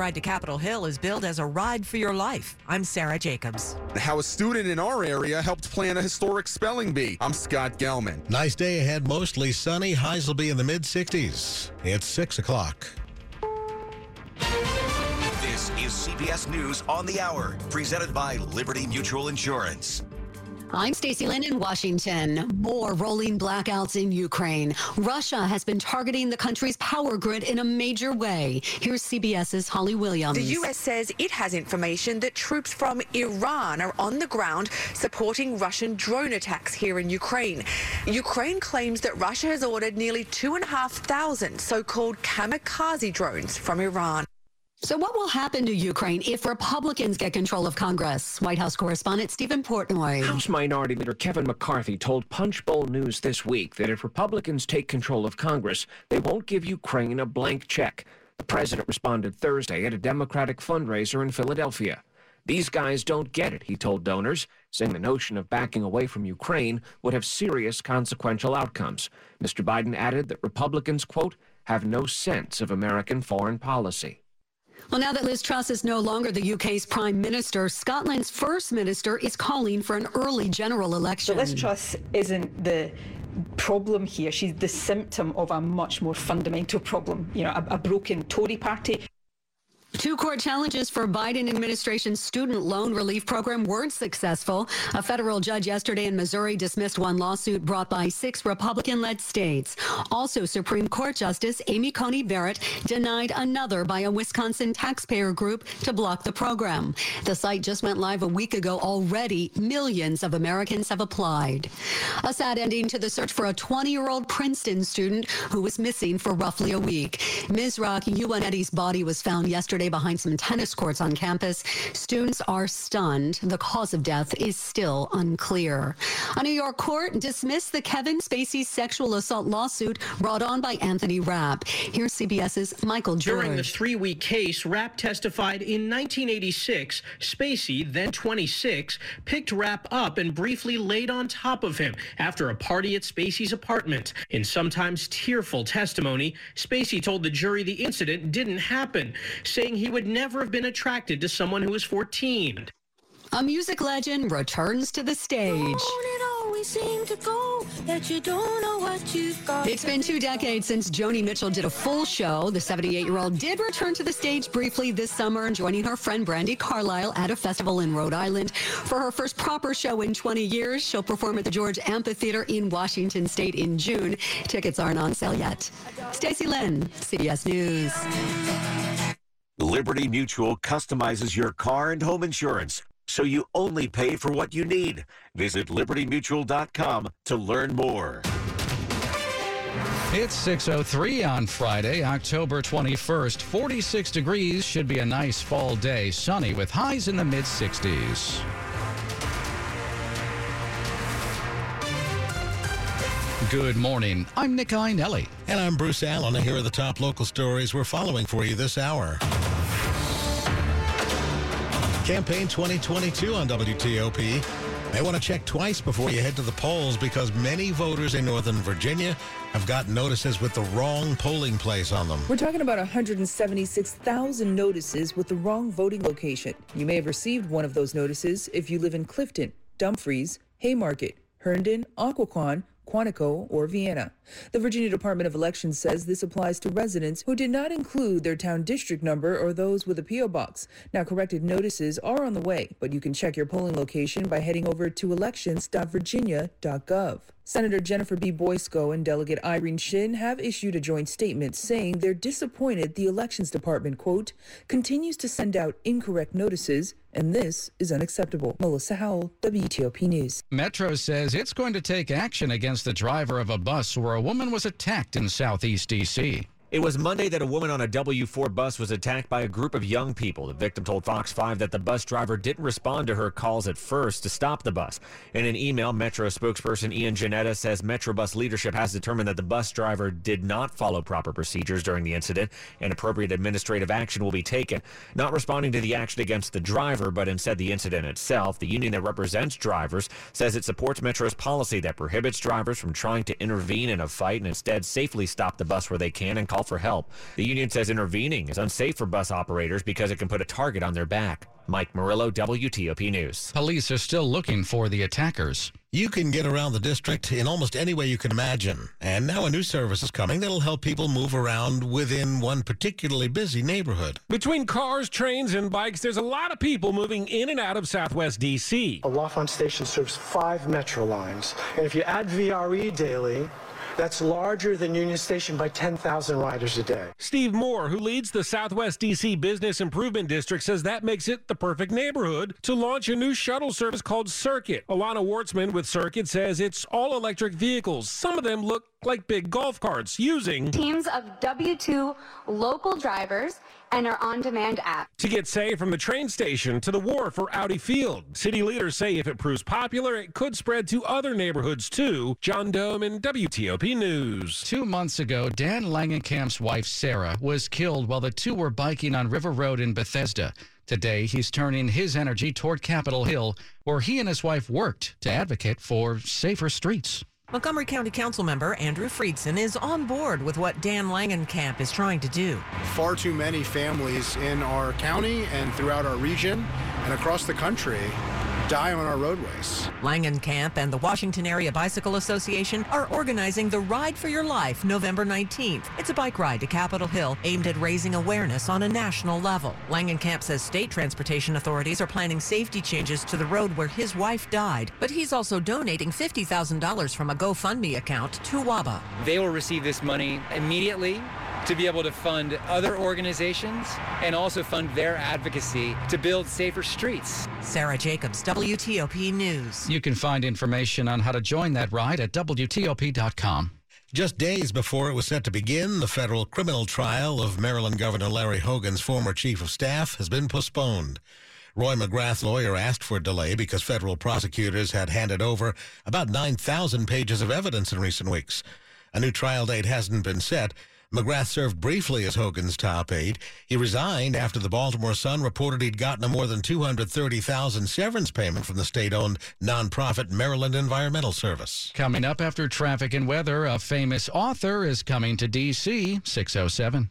Ride to Capitol Hill is billed as a ride for your life. I'm Sarah Jacobs. How a student in our area helped plan a historic spelling bee. I'm Scott Gelman. Nice day ahead, mostly sunny. Highs will be in the mid 60s. It's 6 o'clock. This is CBS News on the Hour, presented by Liberty Mutual Insurance. I'm Stacy Lynn in Washington. More rolling blackouts in Ukraine. Russia has been targeting the country's power grid in a major way. Here's CBS's Holly Williams. The U.S. says it has information that troops from Iran are on the ground supporting Russian drone attacks here in Ukraine. Ukraine claims that Russia has ordered nearly 2,500 so-called kamikaze drones from Iran. So, what will happen to Ukraine if Republicans get control of Congress? White House correspondent Stephen Portnoy. House Minority Leader Kevin McCarthy told Punchbowl News this week that if Republicans take control of Congress, they won't give Ukraine a blank check. The president responded Thursday at a Democratic fundraiser in Philadelphia. These guys don't get it, he told donors, saying the notion of backing away from Ukraine would have serious consequential outcomes. Mr. Biden added that Republicans, quote, have no sense of American foreign policy. Well, now that Liz Truss is no longer the UK's prime minister, Scotland's first minister is calling for an early general election. Liz Truss isn't the problem here. She's the symptom of a much more fundamental problem, you know, a, a broken Tory party. Two court challenges for Biden administration student loan relief program weren't successful. A federal judge yesterday in Missouri dismissed one lawsuit brought by six Republican-led states. Also, Supreme Court Justice Amy Coney Barrett denied another by a Wisconsin taxpayer group to block the program. The site just went live a week ago. Already, millions of Americans have applied. A sad ending to the search for a 20-year-old Princeton student who was missing for roughly a week. Misrach Ewunetie's body was found yesterday behind some tennis courts on campus. Students are stunned. The cause of death is still unclear. A New York court dismissed the Kevin Spacey sexual assault lawsuit brought on by Anthony Rapp. Here's CBS's Michael George. During the three-week case, Rapp testified in 1986. Spacey, then 26, picked Rapp up and briefly laid on top of him after a party at Spacey's apartment. In sometimes tearful testimony, Spacey told the jury the incident didn't happen, saying he would never have been attracted to someone who was 14. A music legend returns to the stage. It's been two decades since Joni Mitchell did a full show. The 78 year old did return to the stage briefly this summer, joining her friend Brandi Carlile at a festival in Rhode Island. For her first proper show in 20 years, she'll perform at the Gorge Amphitheater in Washington State in June. Tickets aren't on sale yet. Stacy Lynn, CBS News. Liberty Mutual customizes your car and home insurance so you only pay for what you need. Visit libertymutual.com to learn more. It's 6.03 on Friday, October 21st. 46 degrees should be a nice fall day, sunny with highs in the mid 60s. Good morning. I'm Nick Iannelli. And I'm Bruce Allen. Here are the top local stories we're following for you this hour. Campaign 2022 on WTOP. May want to check twice before you head to the polls because many voters in Northern Virginia have gotten notices with the wrong polling place on them. We're talking about 176,000 notices with the wrong voting location. You may have received one of those notices if you live in Clifton, Dumfries, Haymarket, Herndon, Occoquan, Quantico, or Vienna. The Virginia Department of Elections says this applies to residents who did not include their town district number or those with a P.O. box. Now, corrected notices are on the way, but you can check your polling location by heading over to elections.virginia.gov. Senator Jennifer B. Boysko and Delegate Irene Shin have issued a joint statement saying they're disappointed the Elections Department, quote, continues to send out incorrect notices, and this is unacceptable. Melissa Howell, WTOP News. Metro says it's going to take action against the driver of a bus where a woman was attacked in southeast D.C. It was Monday that a woman on a W4 bus was attacked by a group of young people. The victim told Fox 5 that the bus driver didn't respond to her calls at first to stop the bus. In an email, Metro spokesperson Ian Jannetta says Metrobus leadership has determined that the bus driver did not follow proper procedures during the incident and appropriate administrative action will be taken. Not responding to the action against the driver, but instead the incident itself, the union that represents drivers says it supports Metro's policy that prohibits drivers from trying to intervene in a fight and instead safely stop the bus where they can and call for help. The union says intervening is unsafe for bus operators because it can put a target on their back. Mike Murillo, WTOP News. Police are still looking for the attackers. You can get around the district in almost any way you can imagine. And now a new service is coming that'll help people move around within one particularly busy neighborhood. Between cars, trains, and bikes, there's a lot of people moving in and out of Southwest D.C. A L'Enfant station serves five metro lines. And if you add VRE daily, that's larger than Union Station by 10,000 riders a day. Steve Moore, who leads the Southwest DC Business Improvement District, says that makes it the perfect neighborhood to launch a new shuttle service called Circuit. Alana Wartzman with Circuit says it's all electric vehicles. Some of them look like big golf carts using teams of W2 local drivers and our on-demand app. To get say from the train station to the wharf or Audi Field. City leaders say if it proves popular, it could spread to other neighborhoods too. John Domen WTOP News. Two months ago, Dan Langenkamp's wife Sarah was killed while the two were biking on River Road in Bethesda. Today, he's turning his energy toward Capitol Hill, where he and his wife worked to advocate for safer streets. Montgomery County Council member Andrew Friedson is on board with what Dan Langenkamp is trying to do. Far too many families in our county and throughout our region and across the country die on our roadways. Langenkamp and the Washington Area Bicycle Association are organizing the Ride for Your Life November 19th. It's a bike ride to Capitol Hill aimed at raising awareness on a national level. Langenkamp says state transportation authorities are planning safety changes to the road where his wife died, but he's also donating $50,000 from a GoFundMe account to WABA. They will receive this money immediately to be able to fund other organizations and also fund their advocacy to build safer streets. Sarah Jacobs, WTOP News. You can find information on how to join that ride at WTOP.com. Just days before it was set to begin, the federal criminal trial of Maryland Governor Larry Hogan's former chief of staff has been postponed. Roy McGrath's lawyer asked for a delay because federal prosecutors had handed over about 9,000 pages of evidence in recent weeks. A new trial date hasn't been set, McGrath served briefly as Hogan's top aide. He resigned after the Baltimore Sun reported he'd gotten a more than 230,000 severance payment from the state-owned nonprofit Maryland Environmental Service. Coming up after traffic and weather, a famous author is coming to D.C. 607.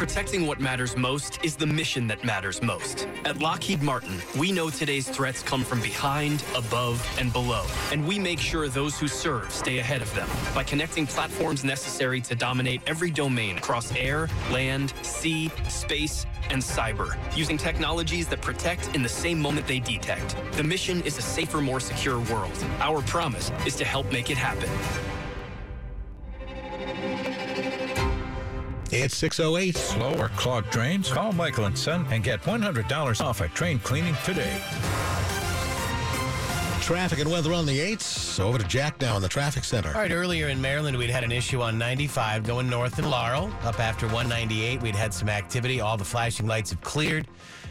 Protecting what matters most is the mission that matters most. At Lockheed Martin, we know today's threats come from behind, above, and below, and we make sure those who serve stay ahead of them by connecting platforms necessary to dominate every domain across air, land, sea, space, and cyber, using technologies that protect in the same moment they detect. The mission is a safer, more secure world. Our promise is to help make it happen. It's 608. Slow or clogged drains? Call Michael and Son and get $100 off a train cleaning today. Traffic and weather on the 8s. Over to Jack now in the traffic center. All right, earlier in Maryland, we'd had an issue on 95 going north in Laurel. Up after 198, we'd had some activity. All the flashing lights have cleared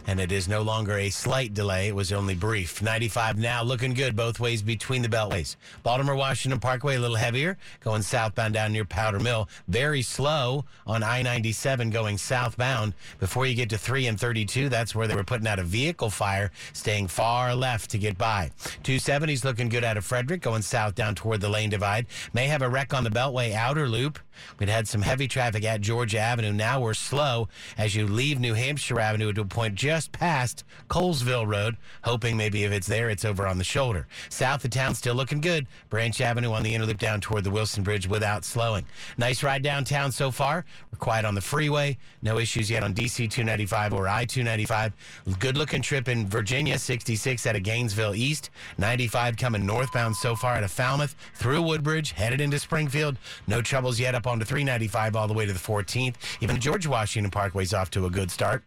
and it is no longer a slight delay. It was only brief. 95 now looking good both ways between the beltways. Baltimore Washington Parkway a little heavier going southbound down near Powder Mill. Very slow on I 97 going southbound. Before you get to 3 and 32, that's where they were putting out a vehicle fire, staying far left to get by. 2 70's looking good out of Frederick, going south down toward the lane divide. May have a wreck on the Beltway outer loop. We'd had some heavy traffic at Georgia Avenue. Now we're slow as you leave New Hampshire Avenue to a point just past Colesville Road, hoping maybe if it's there, it's over on the shoulder. South of town, still looking good. Branch Avenue on the inner loop down toward the Wilson Bridge without slowing. Nice ride downtown so far. We're quiet on the freeway. No issues yet on DC 295 or I 295. Good looking trip in Virginia, 66 out of Gainesville East. 95 coming northbound so far out of Falmouth through Woodbridge, headed into Springfield. No troubles yet up onto 395 all the way to the 14th. Even George Washington Parkway's off to a good start.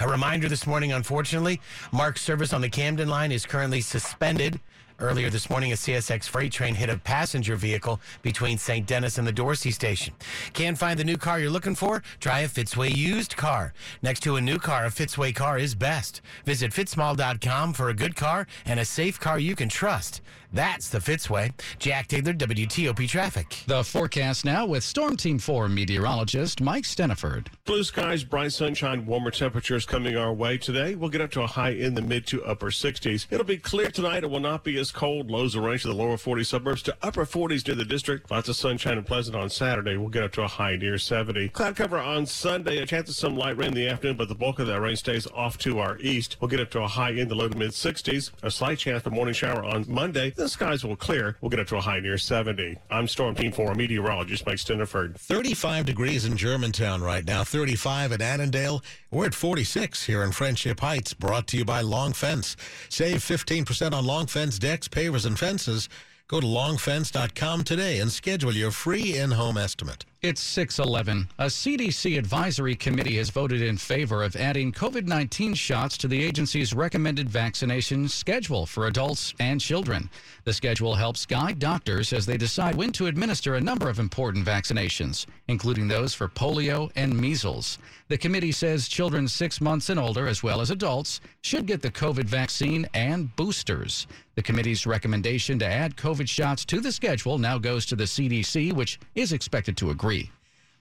A reminder this morning, unfortunately, MARC's service on the Camden line is currently suspended. Earlier this morning, a CSX freight train hit a passenger vehicle between St. Denis and the Dorsey station. Can't find the new car you're looking for? Try a Fitzway used car. Next to a new car, a Fitzway car is best. Visit fitzmall.com for a good car and a safe car you can trust. That's the Fitzway. Jack Taylor, WTOP Traffic. The forecast now with Storm Team 4 meteorologist Mike Steniford. Blue skies, bright sunshine, warmer temperatures coming our way today. We'll get up to a high in the mid to upper 60s. It'll be clear tonight. It will not be as cold. Lows will range to the lower 40 suburbs to upper 40s near the district. Lots of sunshine and pleasant on Saturday. We'll get up to a high near 70. Cloud cover on Sunday. A chance of some light rain in the afternoon, but the bulk of that rain stays off to our east. We'll get up to a high in the low to mid 60s. A slight chance for morning shower on Monday. The skies will clear. We'll get up to a high near 70. I'm Storm Team 4 meteorologist Mike Steniford. 35 degrees in Germantown right now, 35 at Annandale. We're at 46 here in Friendship Heights, brought to you by Long Fence. Save 15% on Long Fence decks, pavers, and fences. Go to longfence.com today and schedule your free in-home estimate. It's 611. A CDC advisory committee has voted in favor of adding COVID 19 shots to the agency's recommended vaccination schedule for adults and children. The schedule helps guide doctors as they decide when to administer a number of important vaccinations, including those for polio and measles. The committee says children six months and older, as well as adults, should get the COVID vaccine and boosters. The committee's recommendation to add COVID shots to the schedule now goes to the CDC, which is expected to agree.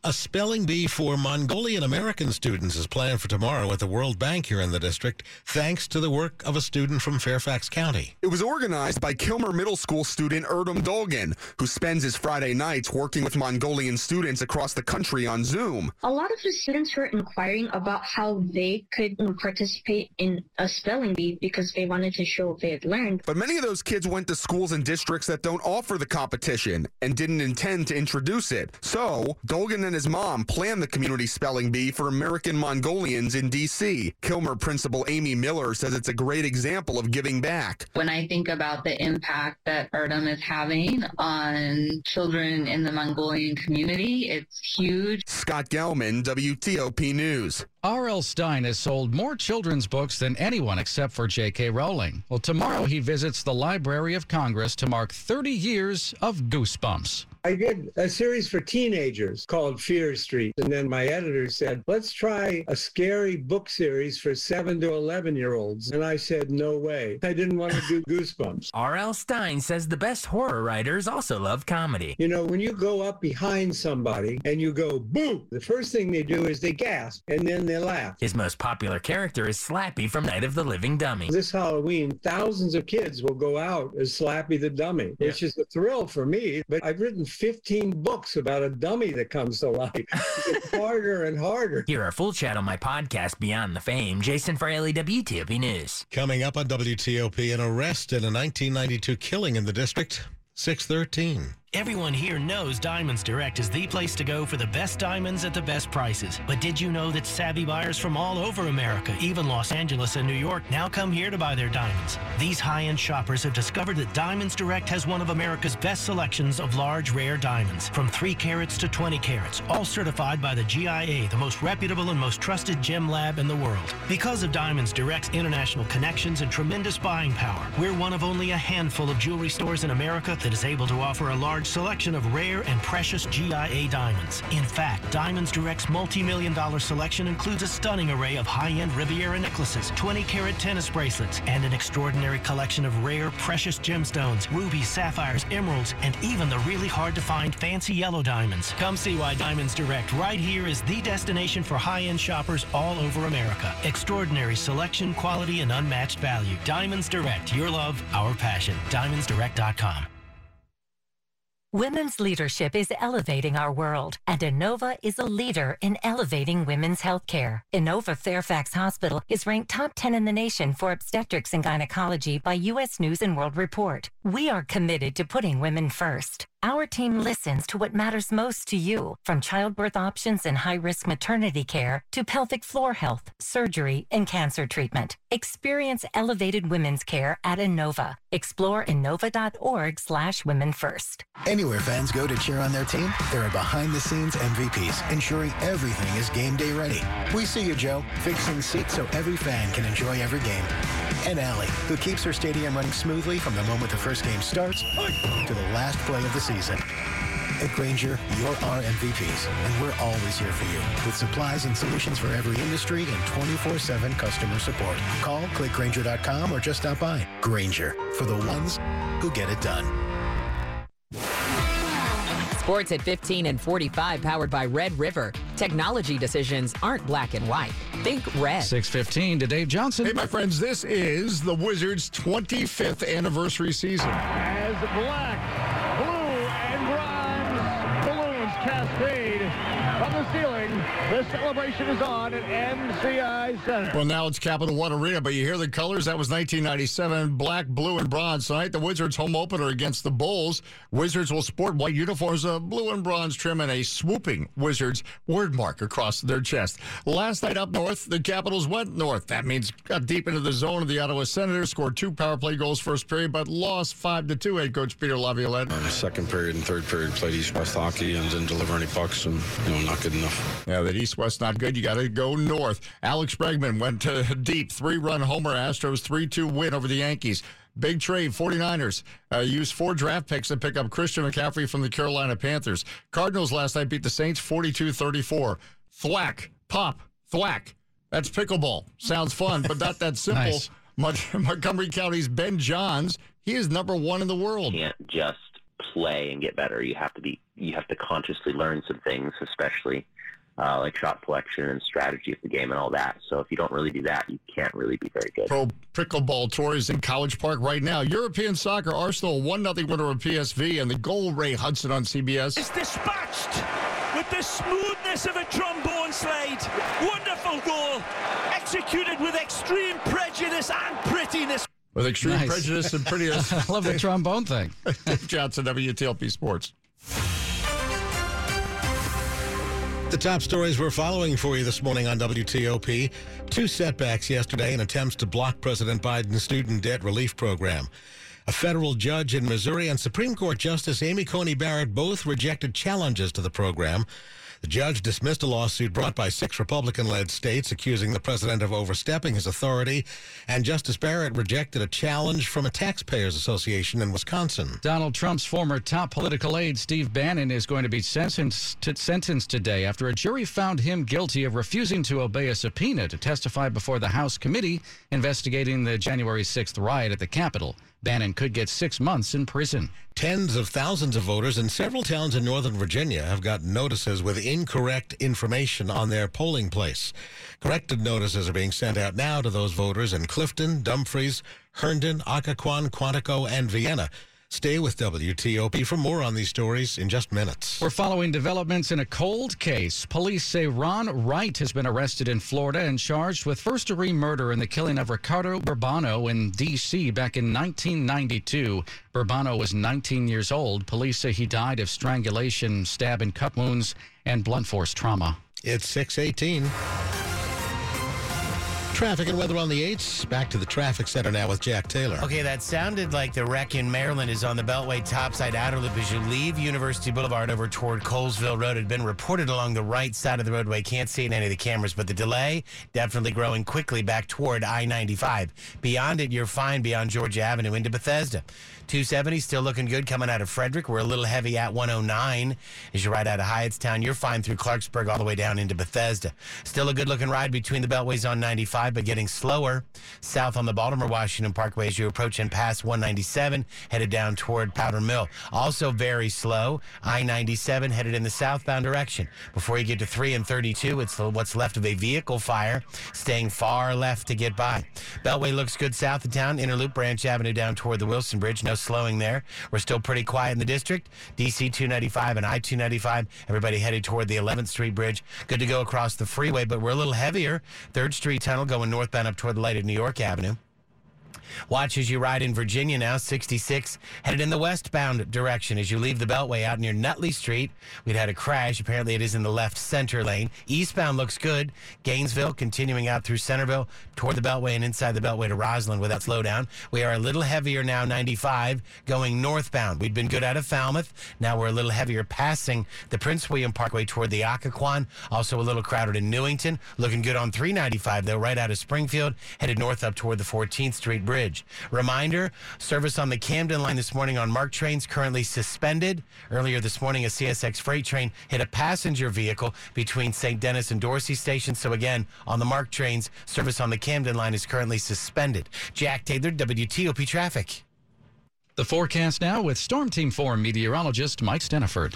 A spelling bee for Mongolian American students is planned for tomorrow at the World Bank here in the district, thanks to the work of a student from Fairfax County. It was organized by Kilmer Middle School student Erdem Dolgan, who spends his Friday nights working with Mongolian students across the country on Zoom. A lot of the students were inquiring about how they could um, participate in a spelling bee because they wanted to show what they had learned. But many of those kids went to schools and districts that don't offer the competition and didn't intend to introduce it. So, Dolgan and his mom planned the community spelling bee for American Mongolians in D.C. Kilmer principal Amy Miller says it's a great example of giving back. When I think about the impact that Erdem is having on children in the Mongolian community, it's huge. Scott Gelman, WTOP News. R.L. Stine has sold more children's books than anyone except for J.K. Rowling. Well, tomorrow he visits the Library of Congress to mark 30 years of Goosebumps. I did a series for teenagers called Fear Street. And then my editor said, let's try a scary book series for 7 to 11 year olds. And I said, no way. I didn't want to do Goosebumps. R.L. Stine says the best horror writers also love comedy. You know, when you go up behind somebody and you go, boom, the first thing they do is they gasp and then they laugh. His most popular character is Slappy from Night of the Living Dummy. This Halloween, thousands of kids will go out as Slappy the Dummy, which is a thrill for me. But I've written 15 books about a dummy that comes to life. It's harder and harder. Hear our full chat on my podcast, Beyond the Fame. Jason Fraley, WTOP News. Coming up on WTOP, an arrest in a 1992 killing in the district. 613. Everyone here knows Diamonds Direct is the place to go for the best diamonds at the best prices. But did you know that savvy buyers from all over America, even Los Angeles and New York, now come here to buy their diamonds? These high-end shoppers have discovered that Diamonds Direct has one of America's best selections of large, rare diamonds, from 3 carats to 20 carats, all certified by the GIA, the most reputable and most trusted gem lab in the world. Because of Diamonds Direct's international connections and tremendous buying power, we're one of only a handful of jewelry stores in America that is able to offer a large large selection of rare and precious GIA diamonds. In fact, Diamonds Direct's multi-million dollar selection includes a stunning array of high-end Riviera necklaces, 20-carat tennis bracelets, and an extraordinary collection of rare, precious gemstones, rubies, sapphires, emeralds, and even the really hard-to-find fancy yellow diamonds. Come see why Diamonds Direct right here is the destination for high-end shoppers all over America. Extraordinary selection, quality, and unmatched value. Diamonds Direct, your love, our passion. DiamondsDirect.com. Women's leadership is elevating our world, and Inova is a leader in elevating women's healthcare. Inova Fairfax Hospital is ranked top 10 in the nation for obstetrics and gynecology by U.S. News and World Report. We are committed to putting women first. Our team listens to what matters most to you, from childbirth options and high risk maternity care to pelvic floor health, surgery, and cancer treatment. Experience elevated women's care at Inova. Explore Inova.org slash women first. Anywhere fans go to cheer on their team, there are behind the scenes MVPs ensuring everything is game day ready. We see you, Joe, fixing seats so every fan can enjoy every game. And Allie, who keeps her stadium running smoothly from the moment the first game starts to the last play of the season. At Grainger, you're our MVPs, and we're always here for you with supplies and solutions for every industry and 24-7 customer support. Call, clickgranger.com, or just stop by. Grainger, for the ones who get it done. Sports at 15 and 45 powered by Red River. Technology decisions aren't black and white. Think red. 615 to Dave Johnson. Hey, my friends, this is the Wizards' 25th anniversary season. As black, blue, and bronze balloons cascade from the ceiling, the celebration is on at MCI Center. Well, now it's Capital One Arena, but you hear the colors. That was 1997, black, blue, and bronze. Tonight, the Wizards' home opener against the Bulls. Wizards will sport white uniforms, a blue and bronze trim, and a swooping Wizards word mark across their chest. Last night up north, the Capitals went north. That means got deep into the zone of the Ottawa Senators, scored two power play goals first period, but lost five to two. Head coach Peter Laviolette. Uh, second period and third period played East West hockey and didn't deliver any pucks, and you know not good enough. Yeah, that East West not good. You got to go north. Alex Bregman went to deep, three run homer. Astros 3 2 win over the Yankees. Big trade, 49ers uh, used four draft picks to pick up Christian McCaffrey from the Carolina Panthers. Cardinals last night beat the Saints 42 34. Thwack, pop, thwack. That's pickleball. Sounds fun, but not that simple. Nice. Mont- Montgomery County's Ben Johns, he is number one in the world. can't just play and get better. You have to be you have to consciously learn some things, especially uh, like shot selection and strategy of the game and all that. So if you don't really do that, you can't really be very good. Pro Pickleball Tour is in College Park right now. European soccer, Arsenal 1 0 winner of PSV, and the goal, Ray Hudson on CBS. is dispatched with the smoothness of a trombone slide. Wonderful goal, executed with extreme prejudice and prettiness. With extreme Nice. prejudice and prettiness. I love the trombone thing. Johnson, WTOP Sports. The top stories we're following for you this morning on WTOP. Two setbacks yesterday in attempts to block President Biden's student debt relief program. A federal judge in Missouri and Supreme Court Justice Amy Coney Barrett both rejected challenges to the program. The judge dismissed a lawsuit brought by six Republican led states accusing the president of overstepping his authority, and Justice Barrett rejected a challenge from a taxpayers association in Wisconsin. Donald Trump's former top political aide, Steve Bannon, is going to be sentenced, sentenced today after a jury found him guilty of refusing to obey a subpoena to testify before the House committee investigating the January 6th riot at the Capitol. Bannon could get six months in prison. Tens of thousands of voters in several towns in Northern Virginia have gotten notices with incorrect information on their polling place. Corrected notices are being sent out now to those voters in Clifton, Dumfries, Herndon, Occoquan, Quantico, and Vienna. Stay with WTOP for more on these stories in just minutes. We're following developments in a cold case. Police say Ron Wright has been arrested in Florida and charged with first degree murder in the killing of Ricardo Burbano in D.C. back in 1992. Burbano was 19 years old. Police say he died of strangulation, stab and cut wounds, and blunt force trauma. It's 618. Traffic and weather on the 8s. Back to the traffic center now with Jack Taylor. Okay, that sounded like the wreck in Maryland is on the Beltway topside outer loop as you leave University Boulevard over toward Colesville Road. It had been reported along the right side of the roadway. Can't see it in any of the cameras, but the delay definitely growing quickly back toward I 95. Beyond it, you're fine beyond Georgia Avenue into Bethesda. 270 still looking good coming out of Frederick. We're a little heavy at 109 as you ride out of Hyattstown. You're fine through Clarksburg all the way down into Bethesda. Still a good looking ride between the beltways on 95, but getting slower south on the Baltimore Washington Parkway as you approach and pass 197, headed down toward Powder Mill. Also very slow. I 97 headed in the southbound direction. Before you get to 3 and 32, it's what's left of a vehicle fire, staying far left to get by. Beltway looks good south of town. Interloop Branch Avenue down toward the Wilson Bridge. No slowing there. We're still pretty quiet in the district. DC 295 and I 295. Everybody headed toward the 11th Street Bridge. Good to go across the freeway, but we're a little heavier. 3rd Street Tunnel going northbound up toward the light of New York Avenue. Watch as you ride in Virginia now, 66, headed in the westbound direction as you leave the Beltway out near Nutley Street. We'd had a crash. Apparently, it is in the left center lane. Eastbound looks good. Gainesville continuing out through Centreville toward the Beltway and inside the Beltway to Rosslyn without slowdown. We are a little heavier now, 95, going northbound. We'd been good out of Falmouth. Now we're a little heavier passing the Prince William Parkway toward the Occoquan. Also a little crowded in Newington. Looking good on 395, though, right out of Springfield, headed north up toward the 14th Street Bridge. Reminder service on the Camden line this morning on MARC trains currently suspended. Earlier this morning, a CSX freight train hit a passenger vehicle between St. Denis and Dorsey stations. So, again, on the MARC trains, service on the Camden line is currently suspended. Jack Taylor, WTOP Traffic. The forecast now with Storm Team 4 meteorologist Mike Steniford.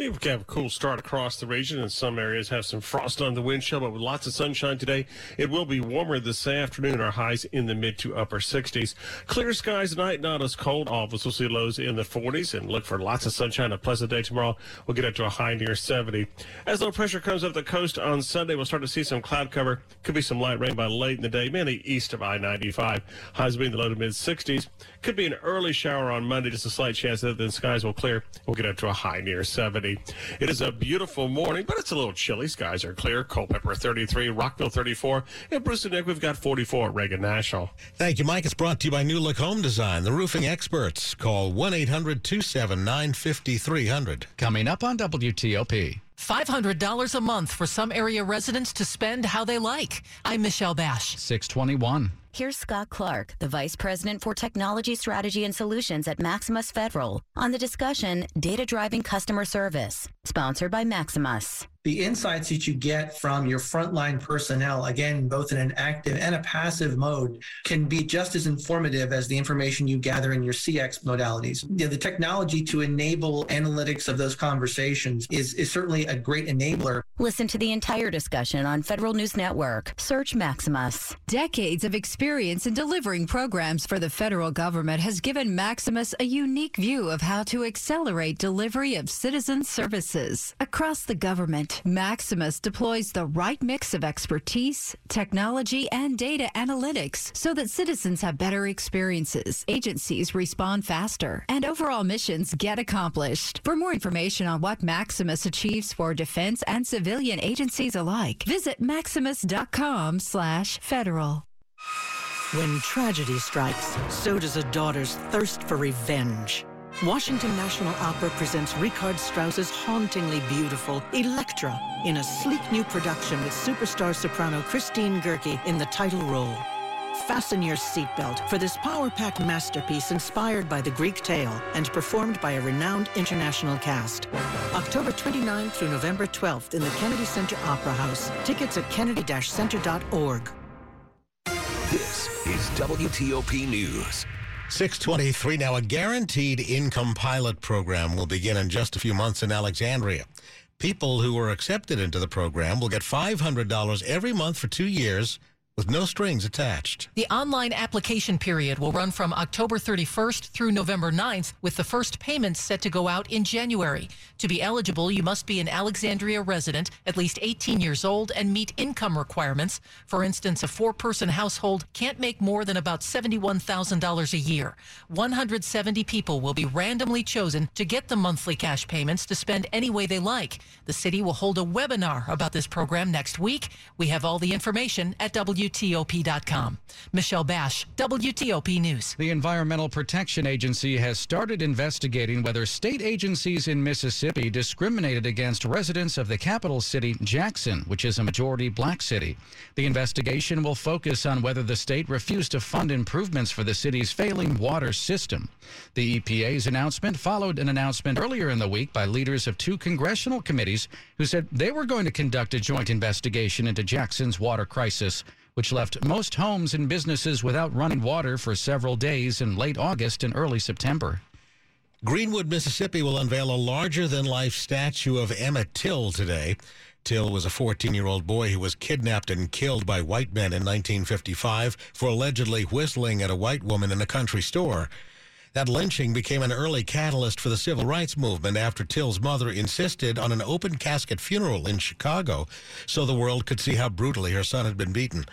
We have a cool start across the region, and some areas have some frost on the windshield, but with lots of sunshine today, it will be warmer this afternoon. Our highs in the mid to upper 60s. Clear skies tonight, not as cold. All of us will see lows in the 40s, and look for lots of sunshine. A pleasant day tomorrow. We'll get up to a high near 70. As low pressure comes up the coast on Sunday, we'll start to see some cloud cover. Could be some light rain by late in the day, mainly east of I-95. Highs will be in the low to mid 60s. Could be an early shower on Monday, just a slight chance that the skies will clear. We'll get up to a high near 70. It is a beautiful morning, but it's a little chilly. Skies are clear. Culpeper 33, Rockville 34, and Bruce and Nick, we've got 44 at Reagan National. Thank you, Mike. It's brought to you by New Look Home Design, the roofing experts. Call 1 800 279 5300. Coming up on WTOP. $500 a month for some area residents to spend how they like. I'm Michelle Basch. 621. Here's Scott Clark, the Vice President for Technology Strategy and Solutions at Maximus Federal, on the discussion Data Driving Customer Service, sponsored by Maximus. The insights that you get from your frontline personnel, again, both in an active and a passive mode, can be just as informative as the information you gather in your CX modalities. You know, the technology to enable analytics of those conversations is, is certainly a great enabler. Listen to the entire discussion on Federal News Network. Search Maximus. Decades of experience in delivering programs for the federal government has given Maximus a unique view of how to accelerate delivery of citizen services. Across the government, Maximus deploys the right mix of expertise, technology, and data analytics so that citizens have better experiences, agencies respond faster, and overall missions get accomplished. For more information on what Maximus achieves for defense and civilian agencies alike, visit maximus.com/federal. When tragedy strikes, so does a daughter's thirst for revenge. Washington National Opera presents Richard Strauss's hauntingly beautiful Elektra in a sleek new production with superstar soprano Christine Goerke in the title role. Fasten your seatbelt for this power-packed masterpiece inspired by the Greek tale and performed by a renowned international cast. October 29th through November 12th in the Kennedy Center Opera House. Tickets at kennedy-center.org. This is WTOP News. 623 now a guaranteed income pilot program will begin in just a few months in Alexandria. People who are accepted into the program will get $500 every month for 2 years with no strings attached. The online application period will run from October 31st through November 9th, with the first payments set to go out in January. To be eligible, you must be an Alexandria resident, at least 18 years old, and meet income requirements. For instance, a four person household can't make more than about $71,000 a year. 170 people will be randomly chosen to get the monthly cash payments to spend any way they like. The city will hold a webinar about this program next week. We have all the information at WTOP WTOP.com. Michelle Basch, WTOP News. The Environmental Protection Agency has started investigating whether state agencies in Mississippi discriminated against residents of the capital city, Jackson, which is a majority black city. The investigation will focus on whether the state refused to fund improvements for the city's failing water system. The EPA's announcement followed an announcement earlier in the week by leaders of two congressional committees who said they were going to conduct a joint investigation into Jackson's water crisis which left most homes and businesses without running water for several days in late August and early September. Greenwood, Mississippi will unveil a larger than life statue of Emmett Till today. Till was a 14 year old boy who was kidnapped and killed by white men in 1955 for allegedly whistling at a white woman in a country store. That lynching became an early catalyst for the civil rights movement after Till's mother insisted on an open casket funeral in Chicago so the world could see how brutally her son had been beaten.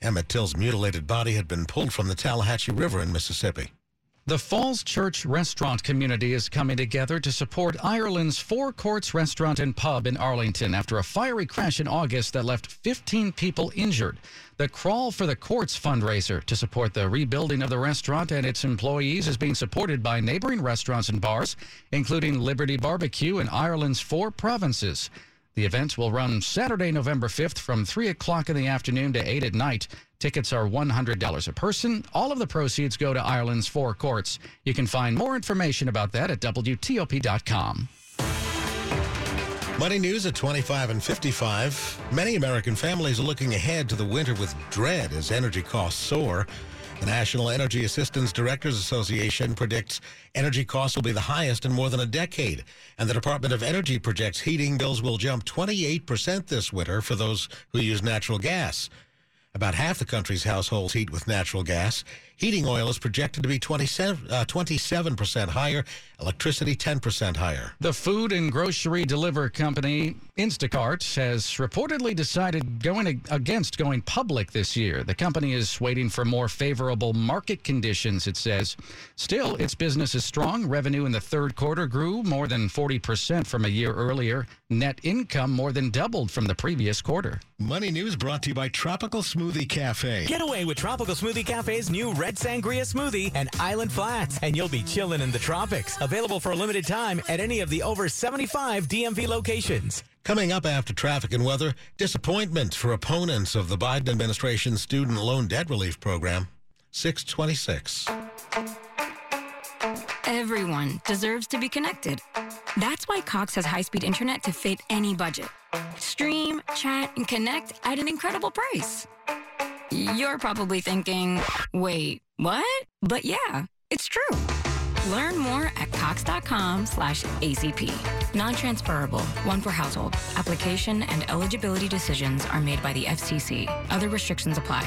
Emmett Till's mutilated body had been pulled from the Tallahatchie River in Mississippi. The Falls Church restaurant community is coming together to support Ireland's Four Courts restaurant and pub in Arlington after a fiery crash in August that left 15 people injured. The Crawl for the Courts fundraiser to support the rebuilding of the restaurant and its employees is being supported by neighboring restaurants and bars, including Liberty Barbecue in Ireland's four provinces. The event will run Saturday, November 5th from 3 o'clock in the afternoon to 8 at night. Tickets are $100 a person. All of the proceeds go to Ireland's Four Courts. You can find more information about that at WTOP.com. Money news at 25 and 55. Many American families are looking ahead to the winter with dread as energy costs soar. The National Energy Assistance Directors Association predicts energy costs will be the highest in more than a decade. And the Department of Energy projects heating bills will jump 28% this winter for those who use natural gas. About half the country's households heat with natural gas. Heating oil is projected to be 27, uh, 27% higher, electricity 10% higher. The food and grocery deliver company Instacart has reportedly decided going against going public this year. The company is waiting for more favorable market conditions, it says. Still, its business is strong. Revenue in the third quarter grew more than 40% from a year earlier. Net income more than doubled from the previous quarter. Money news brought to you by Tropical Smoothie Cafe. Get away with Tropical Smoothie Cafe's new Red Sangria Smoothie and Island Flats, and you'll be chilling in the tropics. Available for a limited time at any of the over 75 DMV locations. Coming up after traffic and weather, disappointment for opponents of the Biden administration's student loan debt relief program. 626. Everyone deserves to be connected. That's why Cox has high speed internet to fit any budget. Stream, chat, and connect at an incredible price. You're probably thinking, wait, what? But yeah, it's true. Learn more at cox.com slash ACP. Non-transferable, one per household. Application and eligibility decisions are made by the FCC. Other restrictions apply.